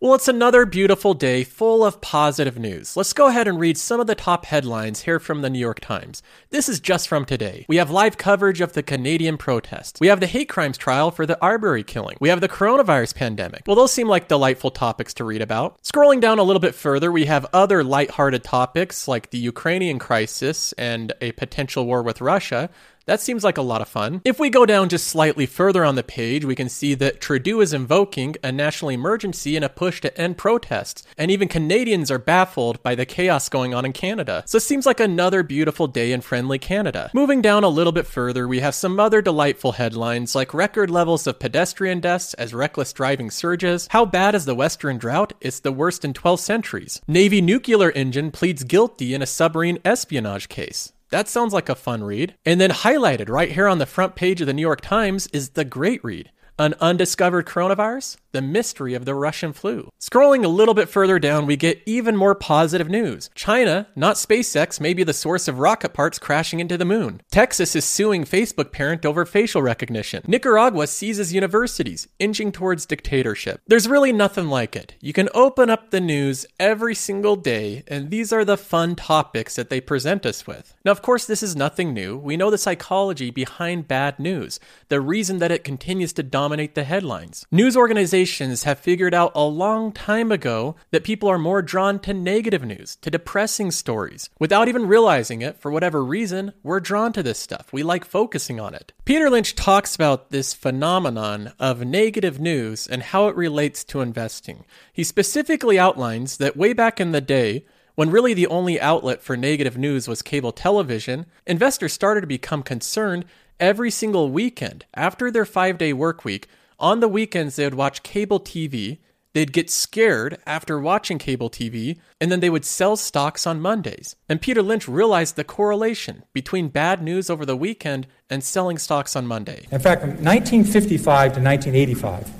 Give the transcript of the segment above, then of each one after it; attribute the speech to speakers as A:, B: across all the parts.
A: Well, it's another beautiful day full of positive news. Let's go ahead and read some of the top headlines here from the New York Times. This is just from today. We have live coverage of the Canadian protests. We have the hate crimes trial for the Arbery killing. We have the coronavirus pandemic. Well, those seem like delightful topics to read about. Scrolling down a little bit further, we have other lighthearted topics like the Ukrainian crisis and a potential war with Russia. That seems like a lot of fun. If we go down just slightly further on the page, we can see that Trudeau is invoking a national emergency in a push to end protests, and even Canadians are baffled by the chaos going on in Canada. So it seems like another beautiful day in friendly Canada. Moving down a little bit further, we have some other delightful headlines like record levels of pedestrian deaths as reckless driving surges. How bad is the Western drought? It's the worst in 12 centuries. Navy nuclear engine pleads guilty in a submarine espionage case. That sounds like a fun read. And then highlighted right here on the front page of the New York Times is the great read. An undiscovered coronavirus? The mystery of the Russian flu. Scrolling a little bit further down, we get even more positive news. China, not SpaceX, may be the source of rocket parts crashing into the moon. Texas is suing Facebook parent over facial recognition. Nicaragua seizes universities, inching towards dictatorship. There's really nothing like it. You can open up the news every single day, and these are the fun topics that they present us with. Now, of course, this is nothing new. We know the psychology behind bad news, the reason that it continues to dominate the headlines. News organizations have figured out a long time ago that people are more drawn to negative news, to depressing stories. Without even realizing it, for whatever reason, we're drawn to this stuff. We like focusing on it. Peter Lynch talks about this phenomenon of negative news and how it relates to investing. He specifically outlines that way back in the day, when really the only outlet for negative news was cable television, investors started to become concerned every single weekend after their five day work week on the weekends, they would watch cable TV. They'd get scared after watching cable TV, and then they would sell stocks on Mondays. And Peter Lynch realized the correlation between bad news over the weekend and selling stocks on Monday.
B: In fact, from 1955 to 1985,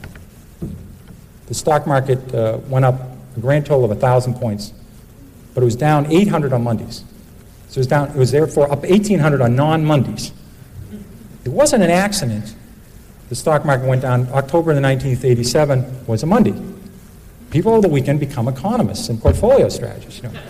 B: the stock market uh, went up a grand total of 1,000 points, but it was down 800 on Mondays. So it was, down, it was therefore up 1,800 on non Mondays. It wasn't an accident the stock market went down. October the 19th, 87 was a Monday. People over the weekend become economists and portfolio strategists. You know.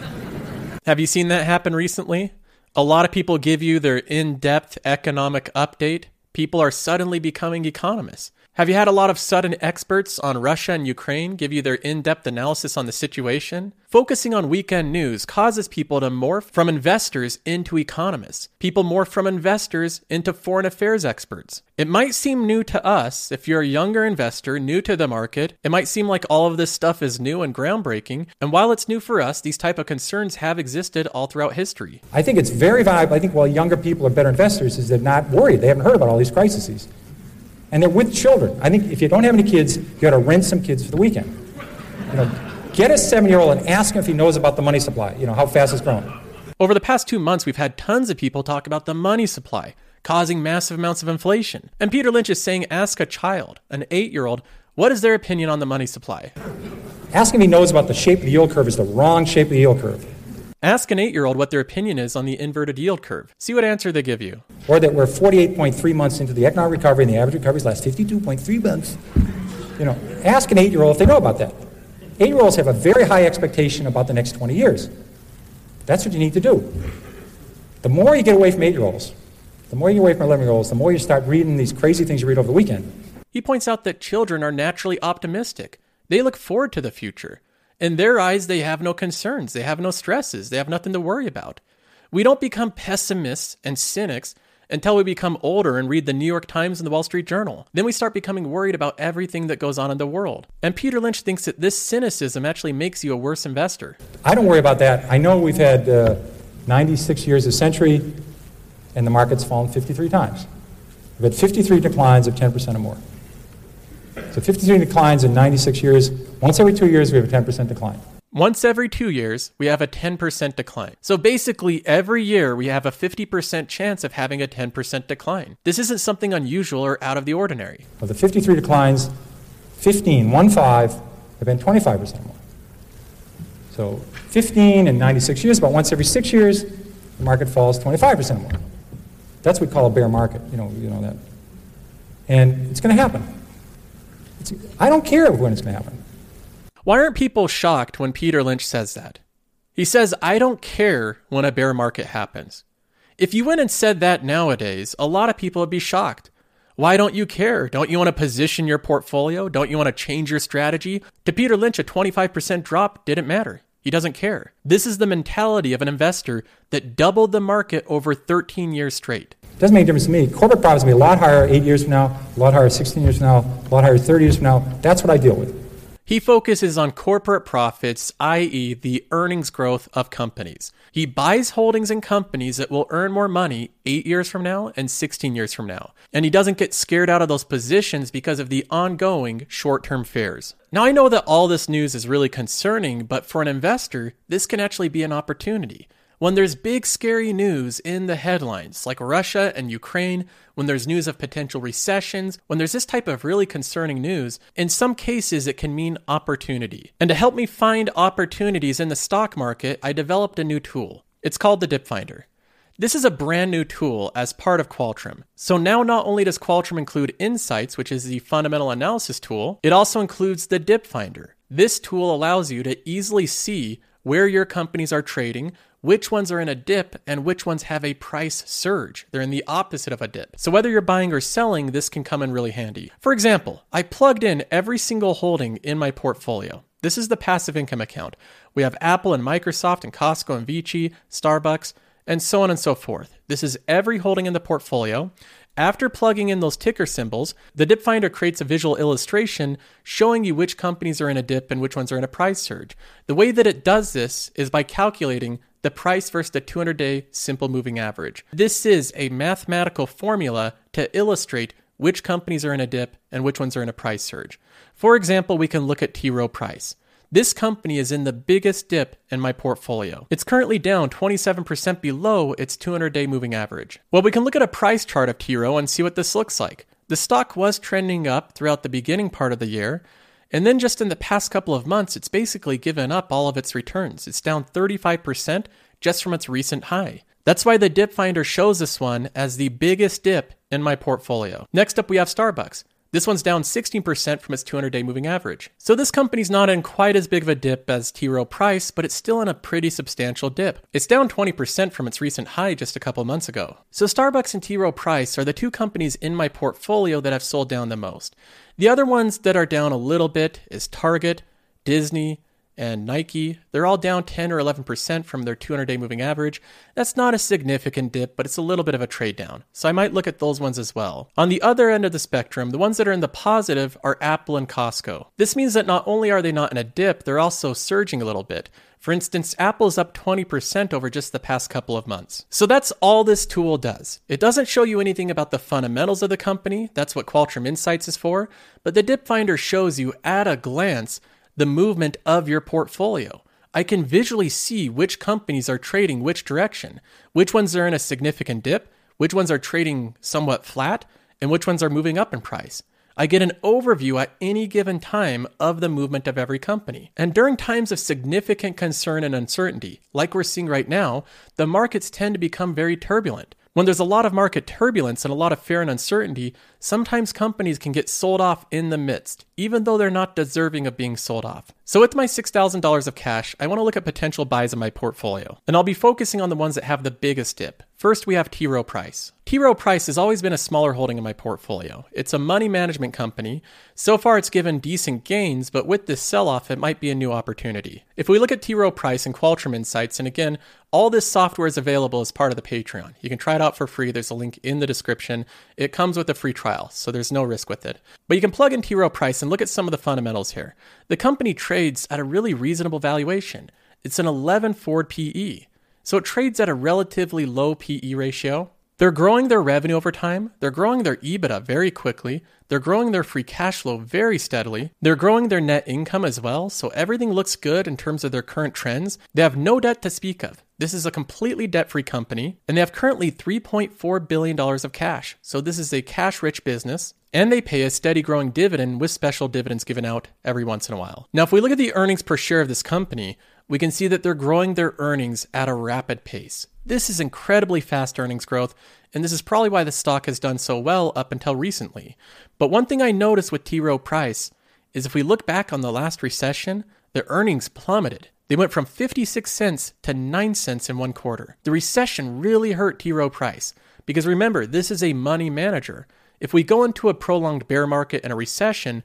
A: Have you seen that happen recently? A lot of people give you their in depth economic update. People are suddenly becoming economists. Have you had a lot of sudden experts on Russia and Ukraine give you their in depth analysis on the situation? Focusing on weekend news causes people to morph from investors into economists. People morph from investors into foreign affairs experts. It might seem new to us if you're a younger investor, new to the market. It might seem like all of this stuff is new and groundbreaking. And while it's new for us, these type of concerns have existed all throughout history.
B: I think it's very valuable. I think while younger people are better investors, is they're not worried. They haven't heard about all these crises and they're with children. I think if you don't have any kids, you got to rent some kids for the weekend. You know, get a seven-year-old and ask him if he knows about the money supply. You know how fast it's growing.
A: Over the past two months, we've had tons of people talk about the money supply causing massive amounts of inflation. And Peter Lynch is saying, ask a child, an eight-year-old, what is their opinion on the money supply?
B: Asking him if he knows about the shape of the yield curve is the wrong shape of the yield curve.
A: Ask an eight year old what their opinion is on the inverted yield curve. See what answer they give you.
B: Or that we're 48.3 months into the economic recovery and the average recovery lasts 52.3 months. You know, ask an eight year old if they know about that. Eight year olds have a very high expectation about the next 20 years. That's what you need to do. The more you get away from eight year olds, the more you get away from 11 year olds, the more you start reading these crazy things you read over the weekend.
A: He points out that children are naturally optimistic. They look forward to the future. In their eyes, they have no concerns, they have no stresses, they have nothing to worry about. We don't become pessimists and cynics until we become older and read the New York Times and the Wall Street Journal. Then we start becoming worried about everything that goes on in the world. And Peter Lynch thinks that this cynicism actually makes you a worse investor.
B: I don't worry about that. I know we've had uh, 96 years of century, and the market's fallen 53 times. We've had 53 declines of 10% or more. So 53 declines in 96 years, Once every two years, we have a 10% decline.
A: Once every two years, we have a 10% decline. So basically, every year we have a 50% chance of having a 10% decline. This isn't something unusual or out of the ordinary.
B: Of the 53 declines, 15, 1 5, have been 25% more. So 15 in 96 years, about once every six years, the market falls 25% more. That's what we call a bear market, you know, you know that. And it's going to happen. It's, I don't care when it's going to happen.
A: Why aren't people shocked when Peter Lynch says that? He says, I don't care when a bear market happens. If you went and said that nowadays, a lot of people would be shocked. Why don't you care? Don't you want to position your portfolio? Don't you want to change your strategy? To Peter Lynch, a 25% drop didn't matter. He doesn't care. This is the mentality of an investor that doubled the market over 13 years straight.
B: It doesn't make a difference to me. Corporate profits will be a lot higher eight years from now, a lot higher 16 years from now, a lot higher 30 years from now. That's what I deal with.
A: He focuses on corporate profits, i.e., the earnings growth of companies. He buys holdings in companies that will earn more money eight years from now and 16 years from now. And he doesn't get scared out of those positions because of the ongoing short term fears. Now, I know that all this news is really concerning, but for an investor, this can actually be an opportunity. When there's big scary news in the headlines, like Russia and Ukraine, when there's news of potential recessions, when there's this type of really concerning news, in some cases it can mean opportunity. And to help me find opportunities in the stock market, I developed a new tool. It's called the Dip Finder. This is a brand new tool as part of Qualtrim. So now not only does Qualtrim include Insights, which is the fundamental analysis tool, it also includes the Dip Finder. This tool allows you to easily see where your companies are trading, which ones are in a dip and which ones have a price surge. They're in the opposite of a dip. So whether you're buying or selling, this can come in really handy. For example, I plugged in every single holding in my portfolio. This is the passive income account. We have Apple and Microsoft and Costco and Vici, Starbucks, and so on and so forth. This is every holding in the portfolio. After plugging in those ticker symbols, the dip finder creates a visual illustration showing you which companies are in a dip and which ones are in a price surge. The way that it does this is by calculating the price versus the 200 day simple moving average. This is a mathematical formula to illustrate which companies are in a dip and which ones are in a price surge. For example, we can look at T. Rowe Price. This company is in the biggest dip in my portfolio. It's currently down 27% below its 200 day moving average. Well, we can look at a price chart of T. Rowe and see what this looks like. The stock was trending up throughout the beginning part of the year, and then just in the past couple of months, it's basically given up all of its returns. It's down 35% just from its recent high. That's why the dip finder shows this one as the biggest dip in my portfolio. Next up, we have Starbucks. This one's down 16% from its 200 day moving average. So this company's not in quite as big of a dip as T. Rowe Price, but it's still in a pretty substantial dip. It's down 20% from its recent high just a couple months ago. So Starbucks and T. Rowe Price are the two companies in my portfolio that have sold down the most. The other ones that are down a little bit is Target, Disney, and Nike, they're all down 10 or 11% from their 200 day moving average. That's not a significant dip, but it's a little bit of a trade down. So I might look at those ones as well. On the other end of the spectrum, the ones that are in the positive are Apple and Costco. This means that not only are they not in a dip, they're also surging a little bit. For instance, Apple is up 20% over just the past couple of months. So that's all this tool does. It doesn't show you anything about the fundamentals of the company, that's what Qualtrim Insights is for, but the Dip Finder shows you at a glance the movement of your portfolio. I can visually see which companies are trading which direction, which ones are in a significant dip, which ones are trading somewhat flat, and which ones are moving up in price. I get an overview at any given time of the movement of every company. And during times of significant concern and uncertainty, like we're seeing right now, the markets tend to become very turbulent. When there's a lot of market turbulence and a lot of fear and uncertainty, sometimes companies can get sold off in the midst, even though they're not deserving of being sold off. So, with my $6,000 of cash, I want to look at potential buys in my portfolio. And I'll be focusing on the ones that have the biggest dip. First, we have T. Rowe Price. T. Rowe Price has always been a smaller holding in my portfolio. It's a money management company. So far, it's given decent gains, but with this sell off, it might be a new opportunity. If we look at T. Rowe Price and Qualtrim Insights, and again, all this software is available as part of the Patreon. You can try it out for free. There's a link in the description. It comes with a free trial, so there's no risk with it. But you can plug in T. Rowe Price and look at some of the fundamentals here. The company trades at a really reasonable valuation. It's an 11 forward PE. So it trades at a relatively low PE ratio. They're growing their revenue over time, they're growing their EBITDA very quickly, they're growing their free cash flow very steadily, they're growing their net income as well, so everything looks good in terms of their current trends. They have no debt to speak of. This is a completely debt free company, and they have currently $3.4 billion of cash. So, this is a cash rich business, and they pay a steady growing dividend with special dividends given out every once in a while. Now, if we look at the earnings per share of this company, we can see that they're growing their earnings at a rapid pace. This is incredibly fast earnings growth, and this is probably why the stock has done so well up until recently. But one thing I noticed with T. Rowe Price is if we look back on the last recession, the earnings plummeted. They went from 56 cents to 9 cents in one quarter. The recession really hurt T. Rowe Price because remember, this is a money manager. If we go into a prolonged bear market and a recession,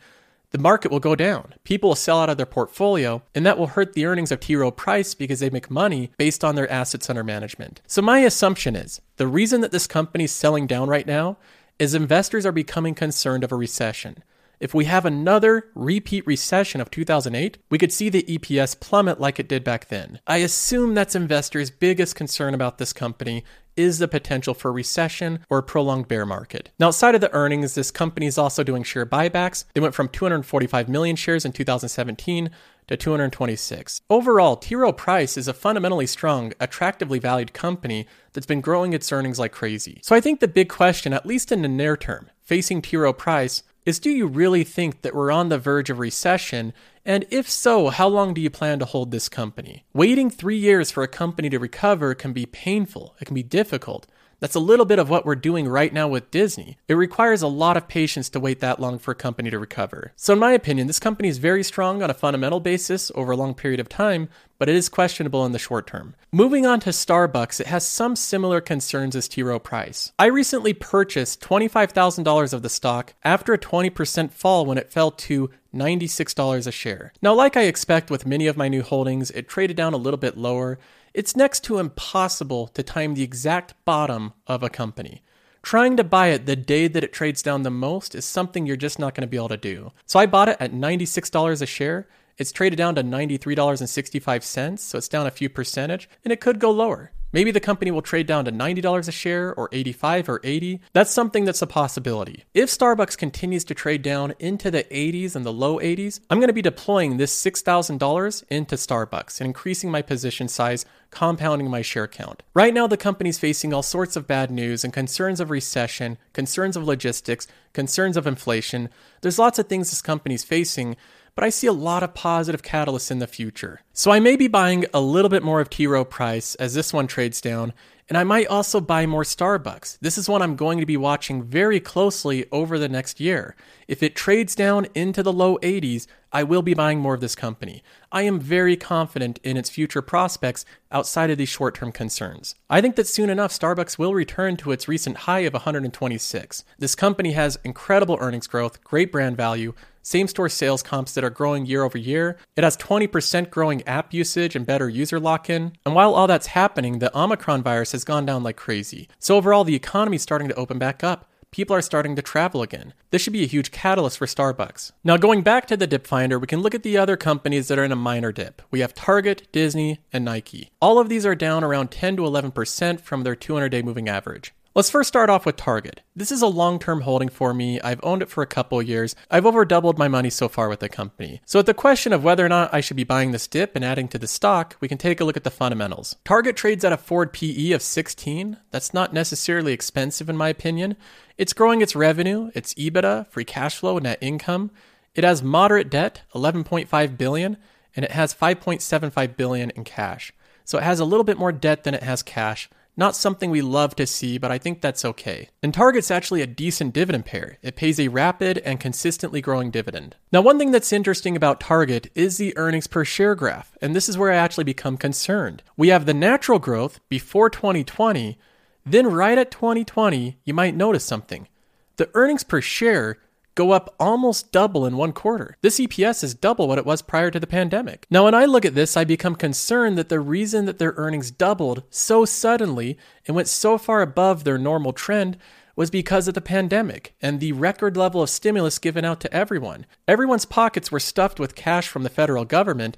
A: the market will go down. People will sell out of their portfolio, and that will hurt the earnings of T. Rowe Price because they make money based on their assets under management. So, my assumption is the reason that this company is selling down right now is investors are becoming concerned of a recession. If we have another repeat recession of 2008, we could see the EPS plummet like it did back then. I assume that's investors' biggest concern about this company is the potential for recession or a prolonged bear market. Now, outside of the earnings, this company is also doing share buybacks. They went from 245 million shares in 2017 to 226. Overall, T. Rowe Price is a fundamentally strong, attractively valued company that's been growing its earnings like crazy. So I think the big question, at least in the near term, facing T. Rowe Price is do you really think that we're on the verge of recession? And if so, how long do you plan to hold this company? Waiting three years for a company to recover can be painful, it can be difficult. That's a little bit of what we're doing right now with Disney. It requires a lot of patience to wait that long for a company to recover. So, in my opinion, this company is very strong on a fundamental basis over a long period of time, but it is questionable in the short term. Moving on to Starbucks, it has some similar concerns as T. Rowe Price. I recently purchased $25,000 of the stock after a 20% fall when it fell to $96 a share. Now, like I expect with many of my new holdings, it traded down a little bit lower. It's next to impossible to time the exact bottom of a company. Trying to buy it the day that it trades down the most is something you're just not going to be able to do. So I bought it at $96 a share. It's traded down to $93.65, so it's down a few percentage, and it could go lower. Maybe the company will trade down to $90 a share or 85 or 80. That's something that's a possibility. If Starbucks continues to trade down into the 80s and the low 80s, I'm going to be deploying this $6,000 into Starbucks and increasing my position size, compounding my share count. Right now, the company's facing all sorts of bad news and concerns of recession, concerns of logistics, concerns of inflation. There's lots of things this company's facing but I see a lot of positive catalysts in the future. So I may be buying a little bit more of T. Rowe Price as this one trades down, and I might also buy more Starbucks. This is one I'm going to be watching very closely over the next year. If it trades down into the low 80s, I will be buying more of this company. I am very confident in its future prospects outside of these short term concerns. I think that soon enough, Starbucks will return to its recent high of 126. This company has incredible earnings growth, great brand value, same store sales comps that are growing year over year. It has 20% growing app usage and better user lock in. And while all that's happening, the Omicron virus has gone down like crazy. So overall, the economy is starting to open back up. People are starting to travel again. This should be a huge catalyst for Starbucks. Now, going back to the dip finder, we can look at the other companies that are in a minor dip. We have Target, Disney, and Nike. All of these are down around 10 to 11% from their 200 day moving average. Let's first start off with Target. This is a long term holding for me. I've owned it for a couple years. I've over doubled my money so far with the company. So, at the question of whether or not I should be buying this dip and adding to the stock, we can take a look at the fundamentals. Target trades at a forward PE of 16. That's not necessarily expensive in my opinion. It's growing its revenue, its EBITDA, free cash flow, net income. It has moderate debt, 11.5 billion, and it has 5.75 billion in cash. So it has a little bit more debt than it has cash. Not something we love to see, but I think that's okay. And Target's actually a decent dividend pair. It pays a rapid and consistently growing dividend. Now, one thing that's interesting about Target is the earnings per share graph, and this is where I actually become concerned. We have the natural growth before 2020, then right at 2020, you might notice something. The earnings per share go up almost double in one quarter. This EPS is double what it was prior to the pandemic. Now, when I look at this, I become concerned that the reason that their earnings doubled so suddenly and went so far above their normal trend was because of the pandemic and the record level of stimulus given out to everyone. Everyone's pockets were stuffed with cash from the federal government,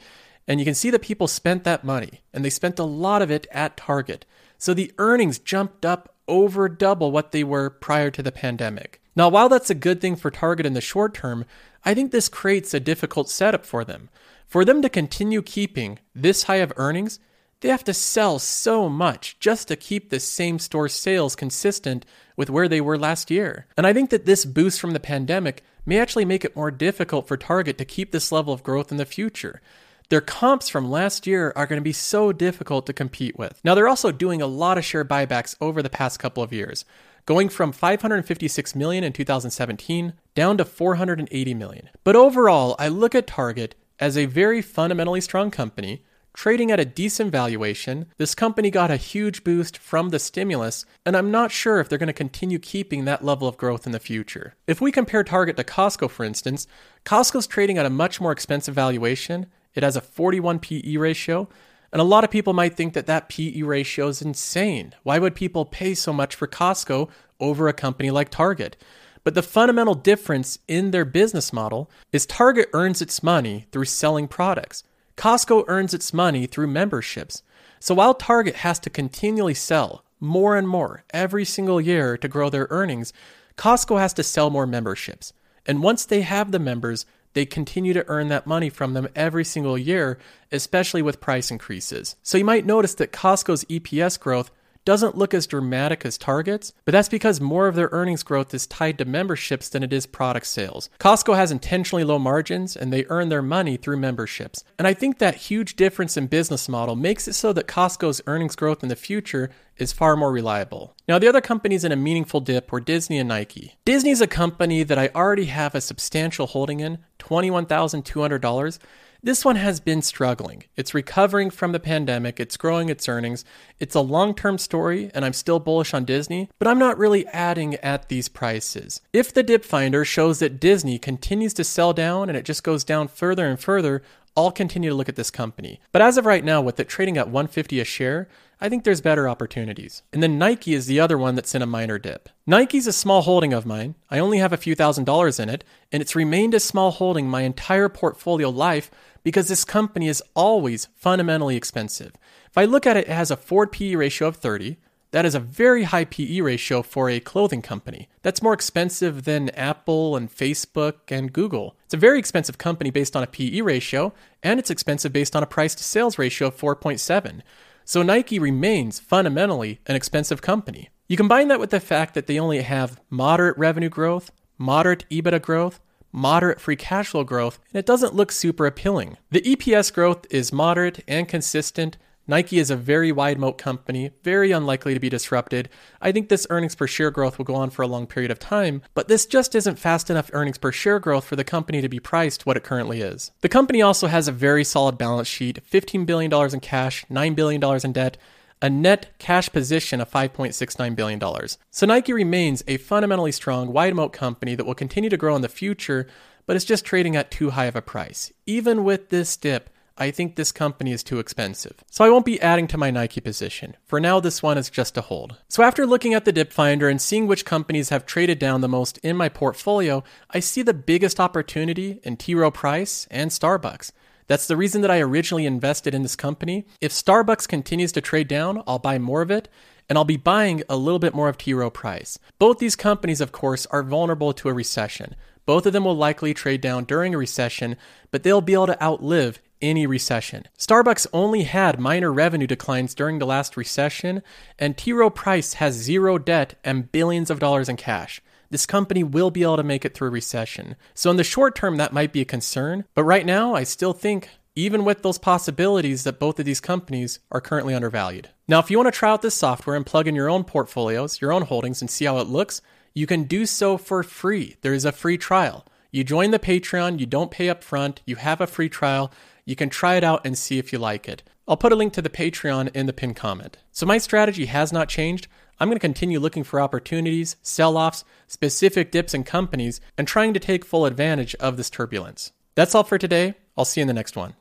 A: And you can see that people spent that money, and they spent a lot of it at Target. So the earnings jumped up over double what they were prior to the pandemic. Now, while that's a good thing for Target in the short term, I think this creates a difficult setup for them. For them to continue keeping this high of earnings, they have to sell so much just to keep the same store sales consistent with where they were last year. And I think that this boost from the pandemic may actually make it more difficult for Target to keep this level of growth in the future. Their comps from last year are going to be so difficult to compete with. Now, they're also doing a lot of share buybacks over the past couple of years, going from 556 million in 2017 down to 480 million. But overall, I look at Target as a very fundamentally strong company Trading at a decent valuation, this company got a huge boost from the stimulus, and I'm not sure if they're going to continue keeping that level of growth in the future. If we compare Target to Costco, for instance, Costco's trading at a much more expensive valuation. It has a 41 PE ratio, and a lot of people might think that that PE ratio is insane. Why would people pay so much for Costco over a company like Target? But the fundamental difference in their business model is Target earns its money through selling products. Costco earns its money through memberships. So while Target has to continually sell more and more every single year to grow their earnings, Costco has to sell more memberships. And once they have the members, they continue to earn that money from them every single year, especially with price increases. So you might notice that Costco's EPS growth doesn't look as dramatic as Target's, but that's because more of their earnings growth is tied to memberships than it is product sales. Costco has intentionally low margins and they earn their money through memberships. And I think that huge difference in business model makes it so that Costco's earnings growth in the future is far more reliable. Now, the other companies in a meaningful dip were Disney and Nike. Disney is a company that I already have a substantial holding in, $21,200. This one has been struggling. It's recovering from the pandemic, it's growing its earnings. It's a long term story, and I'm still bullish on Disney, but I'm not really adding at these prices. If the dip finder shows that Disney continues to sell down and it just goes down further and further, I'll continue to look at this company. But as of right now, with it trading at 150 a share, I think there's better opportunities. And then Nike is the other one that's in a minor dip. Nike's a small holding of mine. I only have a few thousand dollars in it, and it's remained a small holding my entire portfolio life because this company is always fundamentally expensive. If I look at it, it has a forward PE ratio of 30. That is a very high PE ratio for a clothing company. That's more expensive than Apple and Facebook and Google. It's a very expensive company based on a PE ratio, and it's expensive based on a price to sales ratio of 4.7. So Nike remains fundamentally an expensive company. You combine that with the fact that they only have moderate revenue growth, moderate EBITDA growth, moderate free cash flow growth, and it doesn't look super appealing. The EPS growth is moderate and consistent. Nike is a very wide moat company, very unlikely to be disrupted. I think this earnings per share growth will go on for a long period of time, but this just isn't fast enough earnings per share growth for the company to be priced what it currently is. The company also has a very solid balance sheet $15 billion in cash, $9 billion in debt, a net cash position of $5.69 billion. So Nike remains a fundamentally strong, wide moat company that will continue to grow in the future, but it's just trading at too high of a price. Even with this dip, I think this company is too expensive. So I won't be adding to my Nike position. For now, this one is just a hold. So after looking at the dip finder and seeing which companies have traded down the most in my portfolio, I see the biggest opportunity in T. Rowe Price and Starbucks. That's the reason that I originally invested in this company. If Starbucks continues to trade down, I'll buy more of it, and I'll be buying a little bit more of T. Rowe Price. Both these companies, of course, are vulnerable to a recession. Both of them will likely trade down during a recession, but they'll be able to outlive any recession. Starbucks only had minor revenue declines during the last recession, and T. Rowe Price has zero debt and billions of dollars in cash this company will be able to make it through a recession. So, in the short term, that might be a concern. But right now, I still think, even with those possibilities, that both of these companies are currently undervalued. Now, if you want to try out this software and plug in your own portfolios, your own holdings, and see how it looks, you can do so for free. There is a free trial. You join the Patreon, you don't pay up front, you have a free trial. You can try it out and see if you like it. I'll put a link to the Patreon in the pinned comment. So, my strategy has not changed. I'm going to continue looking for opportunities, sell offs, specific dips in companies, and trying to take full advantage of this turbulence. That's all for today. I'll see you in the next one.